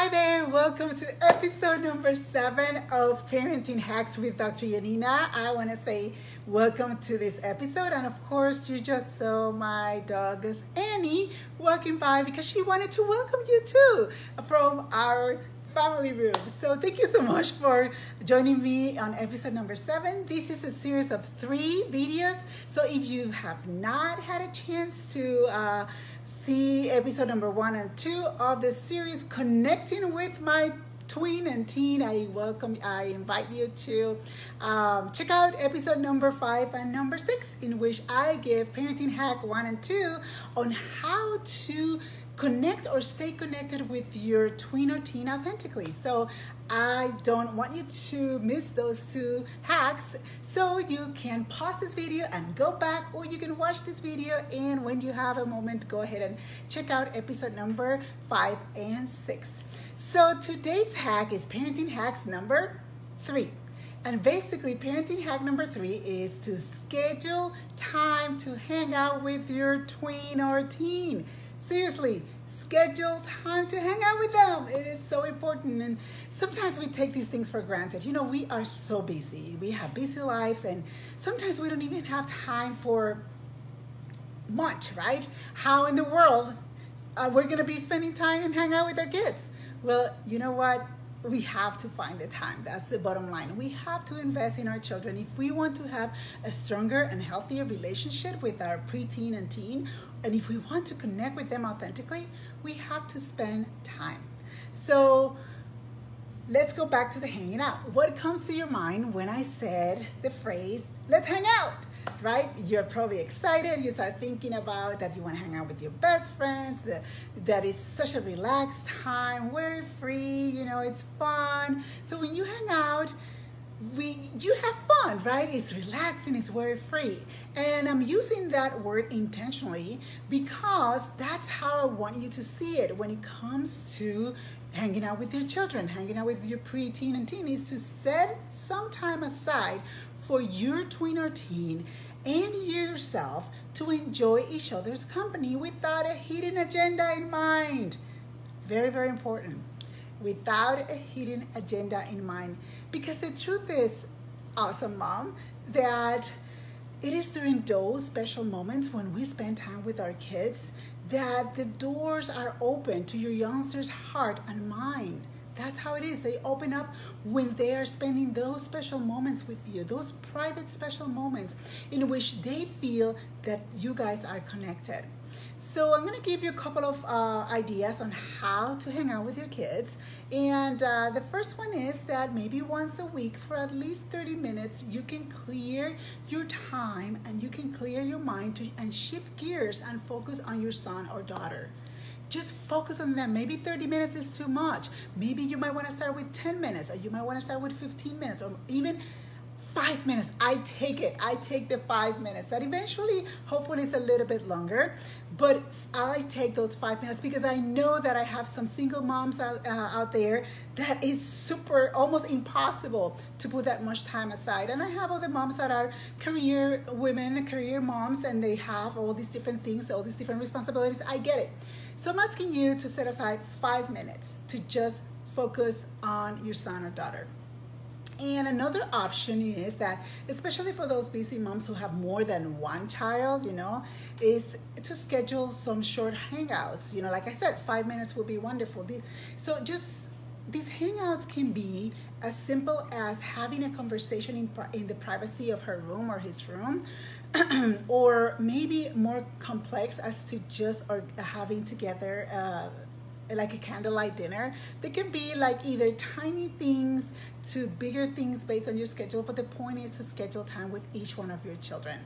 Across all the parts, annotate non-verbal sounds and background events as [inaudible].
Hi there, welcome to episode number seven of Parenting Hacks with Dr. Yanina. I want to say welcome to this episode, and of course, you just saw my dog Annie walking by because she wanted to welcome you too from our family room. So thank you so much for joining me on episode number seven. This is a series of three videos. So if you have not had a chance to uh, see episode number one and two of the series, connecting with my tween and teen, I welcome, I invite you to um, check out episode number five and number six, in which I give parenting hack one and two on how to connect or stay connected with your tween or teen authentically. So I don't want you to miss those two hacks. So you can pause this video and go back, or you can watch this video. And when you have a moment, go ahead and check out episode number five and six. So today's hack is parenting hacks number three. And basically, parenting hack number three is to schedule time to hang out with your tween or teen. Seriously, schedule time to hang out with them. It is so important. And sometimes we take these things for granted. You know, we are so busy. We have busy lives, and sometimes we don't even have time for much, right? How in the world uh, we're going to be spending time and hang out with our kids? Well, you know what? we have to find the time. That's the bottom line. We have to invest in our children. If we want to have a stronger and healthier relationship with our preteen and teen, and if we want to connect with them authentically, we have to spend time. So let's go back to the hanging out. What comes to your mind when I said the phrase, let's hang out? right? You're probably excited. You start thinking about that you want to hang out with your best friends. That is such a relaxed time, very free. You know, it's fun. So when you hang out, we you have fun, right? It's relaxing, it's very free. And I'm using that word intentionally because that's how I want you to see it when it comes to hanging out with your children, hanging out with your preteen and teen is to set some time aside for your tween or teen and yourself to enjoy each other's company without a hidden agenda in mind. Very, very important. Without a hidden agenda in mind. Because the truth is, awesome mom, that it is during those special moments when we spend time with our kids that the doors are open to your youngster's heart and mind that's how it is. They open up when they are spending those special moments with you, those private special moments in which they feel that you guys are connected. So I'm gonna give you a couple of uh, ideas on how to hang out with your kids. And uh, the first one is that maybe once a week for at least 30 minutes, you can clear your time and you can clear your mind to, and shift gears and focus on your son or daughter. Just focus on them. Maybe 30 minutes is too much. Maybe you might want to start with 10 minutes, or you might want to start with 15 minutes, or even five minutes. I take it. I take the five minutes. That eventually, hopefully, it's a little bit longer, but I take those five minutes because I know that I have some single moms out, uh, out there that is super, almost impossible to put that much time aside. And I have other moms that are career women, career moms, and they have all these different things, all these different responsibilities. I get it. So I'm asking you to set aside five minutes to just focus on your son or daughter. And another option is that, especially for those busy moms who have more than one child, you know, is to schedule some short hangouts. You know, like I said, five minutes would be wonderful. So just these hangouts can be as simple as having a conversation in, in the privacy of her room or his room, [clears throat] or maybe more complex as to just or having together uh, like a candlelight dinner. They can be like either tiny things to bigger things based on your schedule, but the point is to schedule time with each one of your children.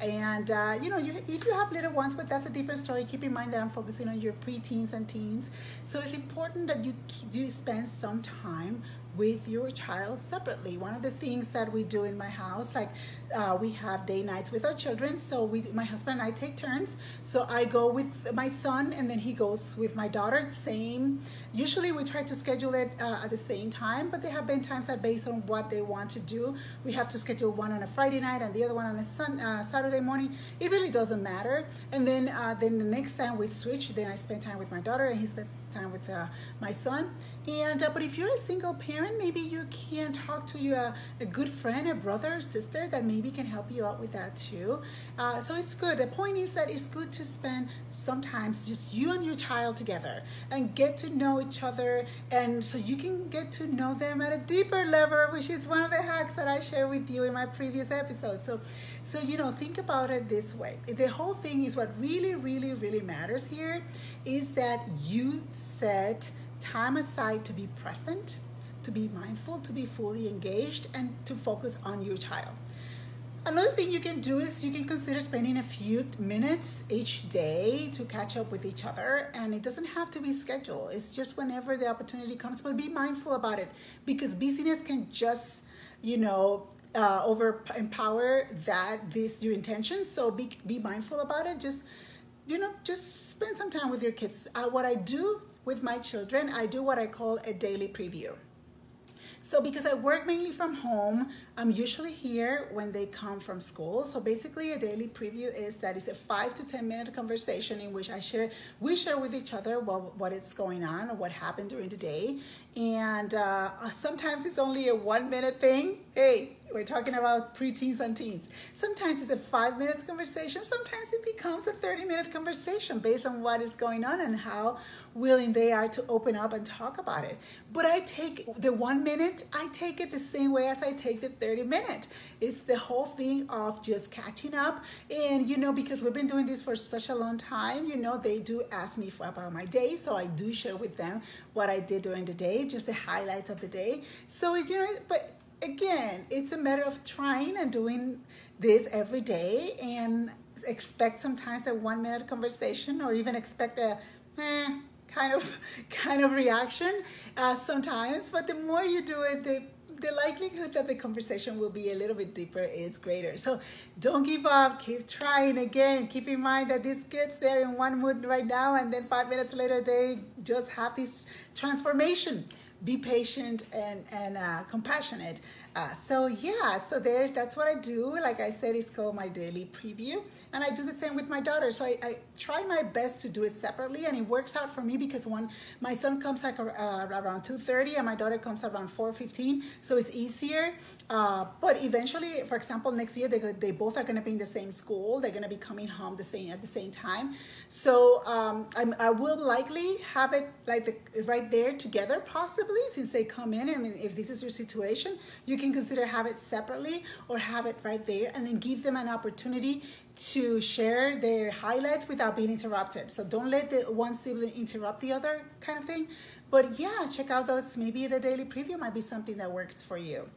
And uh, you know, you, if you have little ones, but that's a different story. Keep in mind that I'm focusing on your preteens and teens. So it's important that you do spend some time with your child separately. One of the things that we do in my house, like uh, we have day nights with our children. So we, my husband and I take turns. So I go with my son and then he goes with my daughter. Same. Usually we try to schedule it uh, at the same time, but there have been times that based on what they want to do, we have to schedule one on a Friday night and the other one on a sun, uh, Saturday morning. It really doesn't matter. And then uh, then the next time we switch, then I spend time with my daughter and he spends time with uh, my son. And uh, but if you're a single parent, maybe you can talk to your a good friend, a brother, sister that maybe can help you out with that too. Uh, so it's good. The point is that it's good to spend sometimes just you and your child together and get to know each other, and so you can get to know them at a deeper level, which is one of the hacks that I share with you in my previous episode. So, so you know, think about it this way. The whole thing is what really, really, really matters here is that you set time aside to be present, to be mindful, to be fully engaged, and to focus on your child. Another thing you can do is you can consider spending a few minutes each day to catch up with each other. And it doesn't have to be scheduled, it's just whenever the opportunity comes. But be mindful about it because busyness can just, you know, uh, over empower that this your intentions. So be be mindful about it. Just you know, just spend some time with your kids. Uh, what I do with my children, I do what I call a daily preview. So because I work mainly from home, I'm usually here when they come from school. So basically a daily preview is that it's a five to 10 minute conversation in which I share, we share with each other what, what is going on or what happened during the day. And uh, sometimes it's only a one minute thing. Hey, we're talking about preteens and teens. Sometimes it's a five minutes conversation. Sometimes it becomes a 30 minute conversation based on what is going on and how willing they are to open up and talk about it. But I take the one minute, I take it the same way as I take the 30 minute. It's the whole thing of just catching up. And, you know, because we've been doing this for such a long time, you know, they do ask me for about my day. So I do share with them what I did during the day, just the highlights of the day. So, you know, but again, it's a matter of trying and doing this every day and expect sometimes a one minute conversation or even expect a eh, kind of [laughs] kind of reaction uh, sometimes. But the more you do it, the the likelihood that the conversation will be a little bit deeper is greater. So don't give up, keep trying again. Keep in mind that these kids, they're in one mood right now, and then five minutes later, they just have this transformation be patient and, and uh, compassionate. Uh, so yeah, so there, that's what I do. Like I said, it's called my daily preview. And I do the same with my daughter. So I, I try my best to do it separately and it works out for me because one, my son comes like uh, around 2.30 and my daughter comes around 4.15. So it's easier. Uh, but eventually, for example, next year, they, they both are gonna be in the same school. They're gonna be coming home the same at the same time. So um, i will likely have it like the, right there together possibly since they come in. I mean, if this is your situation, you can consider have it separately or have it right there and then give them an opportunity to share their highlights without being interrupted. So don't let the one sibling interrupt the other kind of thing. But yeah, check out those. Maybe the daily preview might be something that works for you.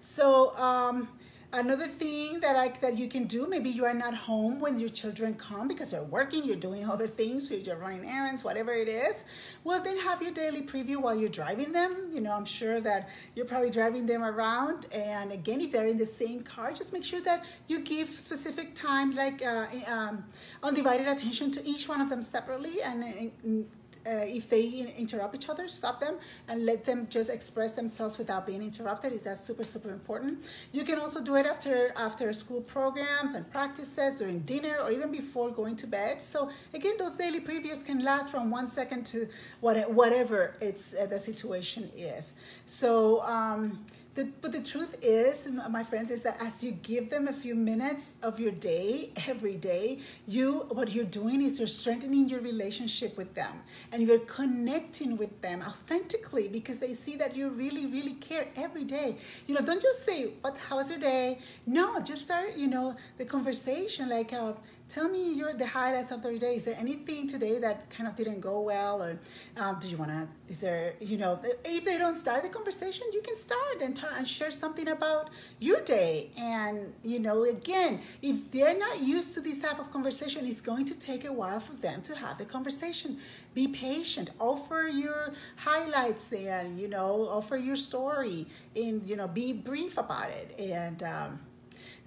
So um, Another thing that I that you can do, maybe you are not home when your children come because you're working, you're doing other things, you're running errands, whatever it is. Well, then have your daily preview while you're driving them. You know, I'm sure that you're probably driving them around. And again, if they're in the same car, just make sure that you give specific time, like uh, um, undivided attention to each one of them separately and, and uh, if they interrupt each other, stop them and let them just express themselves without being interrupted. Is that super super important? You can also do it after after school programs and practices during dinner or even before going to bed. So again, those daily previews can last from one second to what, whatever it's uh, the situation is. So. Um, the, but the truth is, my friends, is that as you give them a few minutes of your day every day, you what you're doing is you're strengthening your relationship with them and you're connecting with them authentically because they see that you really, really care every day. You know, don't just say, "What? How's your day?" No, just start. You know, the conversation like, uh, tell me your the highlights of the day. Is there anything today that kind of didn't go well, or um, do you want to? Is there you know if they don't start the conversation, you can start and, and share something about your day. And you know, again, if they're not used to this type of conversation, it's going to take a while for them to have the conversation. Be patient. Offer your highlights and you know, offer your story, and you know, be brief about it and. Um,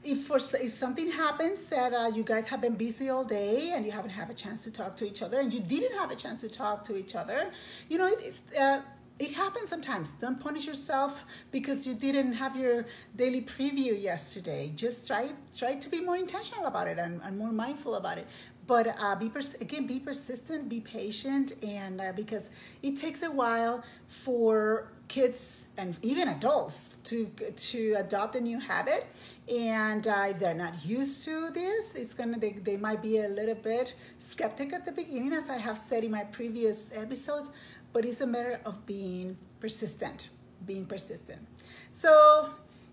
if for if something happens that uh, you guys have been busy all day and you haven't had a chance to talk to each other and you didn't have a chance to talk to each other, you know it uh, it happens sometimes. Don't punish yourself because you didn't have your daily preview yesterday. Just try try to be more intentional about it and, and more mindful about it. But uh, be again, be persistent, be patient, and uh, because it takes a while for kids and even adults to to adopt a new habit. And uh, if they're not used to this it's gonna they, they might be a little bit skeptic at the beginning as i have said in my previous episodes but it's a matter of being persistent being persistent. So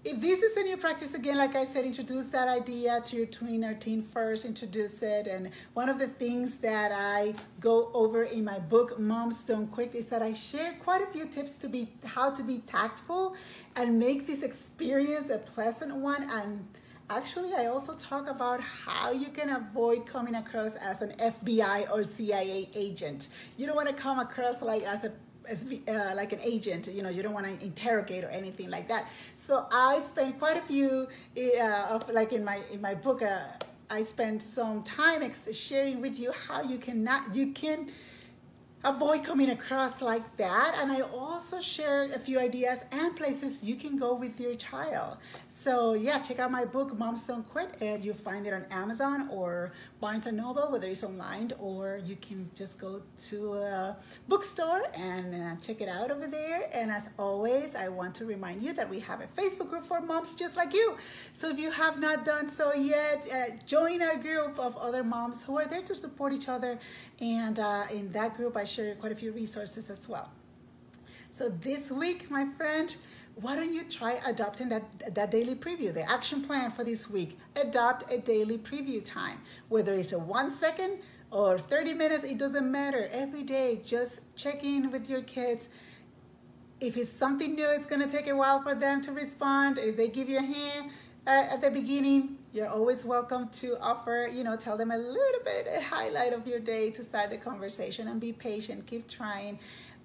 if this is a new practice, again, like I said, introduce that idea to your tween or teen first, introduce it. And one of the things that I go over in my book, Moms Don't Quit, is that I share quite a few tips to be how to be tactful and make this experience a pleasant one. And actually, I also talk about how you can avoid coming across as an FBI or CIA agent. You don't want to come across like as a as uh, like an agent you know you don't want to interrogate or anything like that. So i spent quite a few uh, of like in my in my book uh, i spent some time sharing with you how you cannot you can avoid coming across like that. And I also share a few ideas and places you can go with your child. So yeah, check out my book, Moms Don't Quit, and you'll find it on Amazon or Barnes & Noble, whether it's online, or you can just go to a bookstore and uh, check it out over there. And as always, I want to remind you that we have a Facebook group for moms just like you. So if you have not done so yet, uh, join our group of other moms who are there to support each other. And uh, in that group, I share quite a few resources as well. So this week, my friend, why don't you try adopting that, that daily preview, the action plan for this week. Adopt a daily preview time, whether it's a one second or 30 minutes, it doesn't matter. Every day, just check in with your kids. If it's something new, it's gonna take a while for them to respond. If they give you a hand uh, at the beginning, you're always welcome to offer, you know, tell them a little bit, a highlight of your day to start the conversation and be patient, keep trying.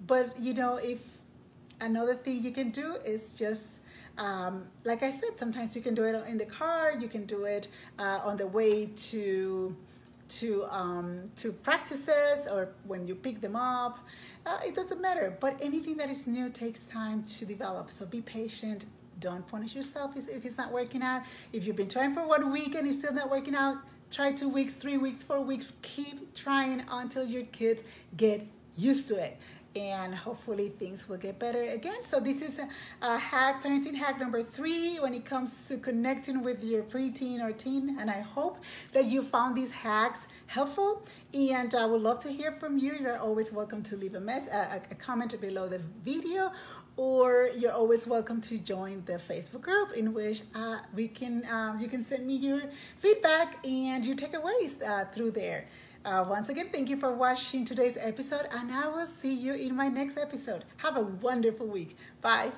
But, you know, if another thing you can do is just um, like I said, sometimes you can do it in the car, you can do it uh, on the way to to um, to practices or when you pick them up. Uh, it doesn't matter. But anything that is new takes time to develop. So be patient. Don't punish yourself if it's not working out. If you've been trying for one week and it's still not working out, try two weeks, three weeks, four weeks. Keep trying until your kids get used to it and hopefully things will get better again. So this is a, a, hack, parenting hack number three when it comes to connecting with your preteen or teen. And I hope that you found these hacks helpful. And I would love to hear from you. You're always welcome to leave a, mess, uh, a, a comment below the video or you're always welcome to join the Facebook group in which uh, we can um, you can send me your feedback and your takeaways uh, through there. Uh, once again, thank you for watching today's episode, and I will see you in my next episode. Have a wonderful week. Bye.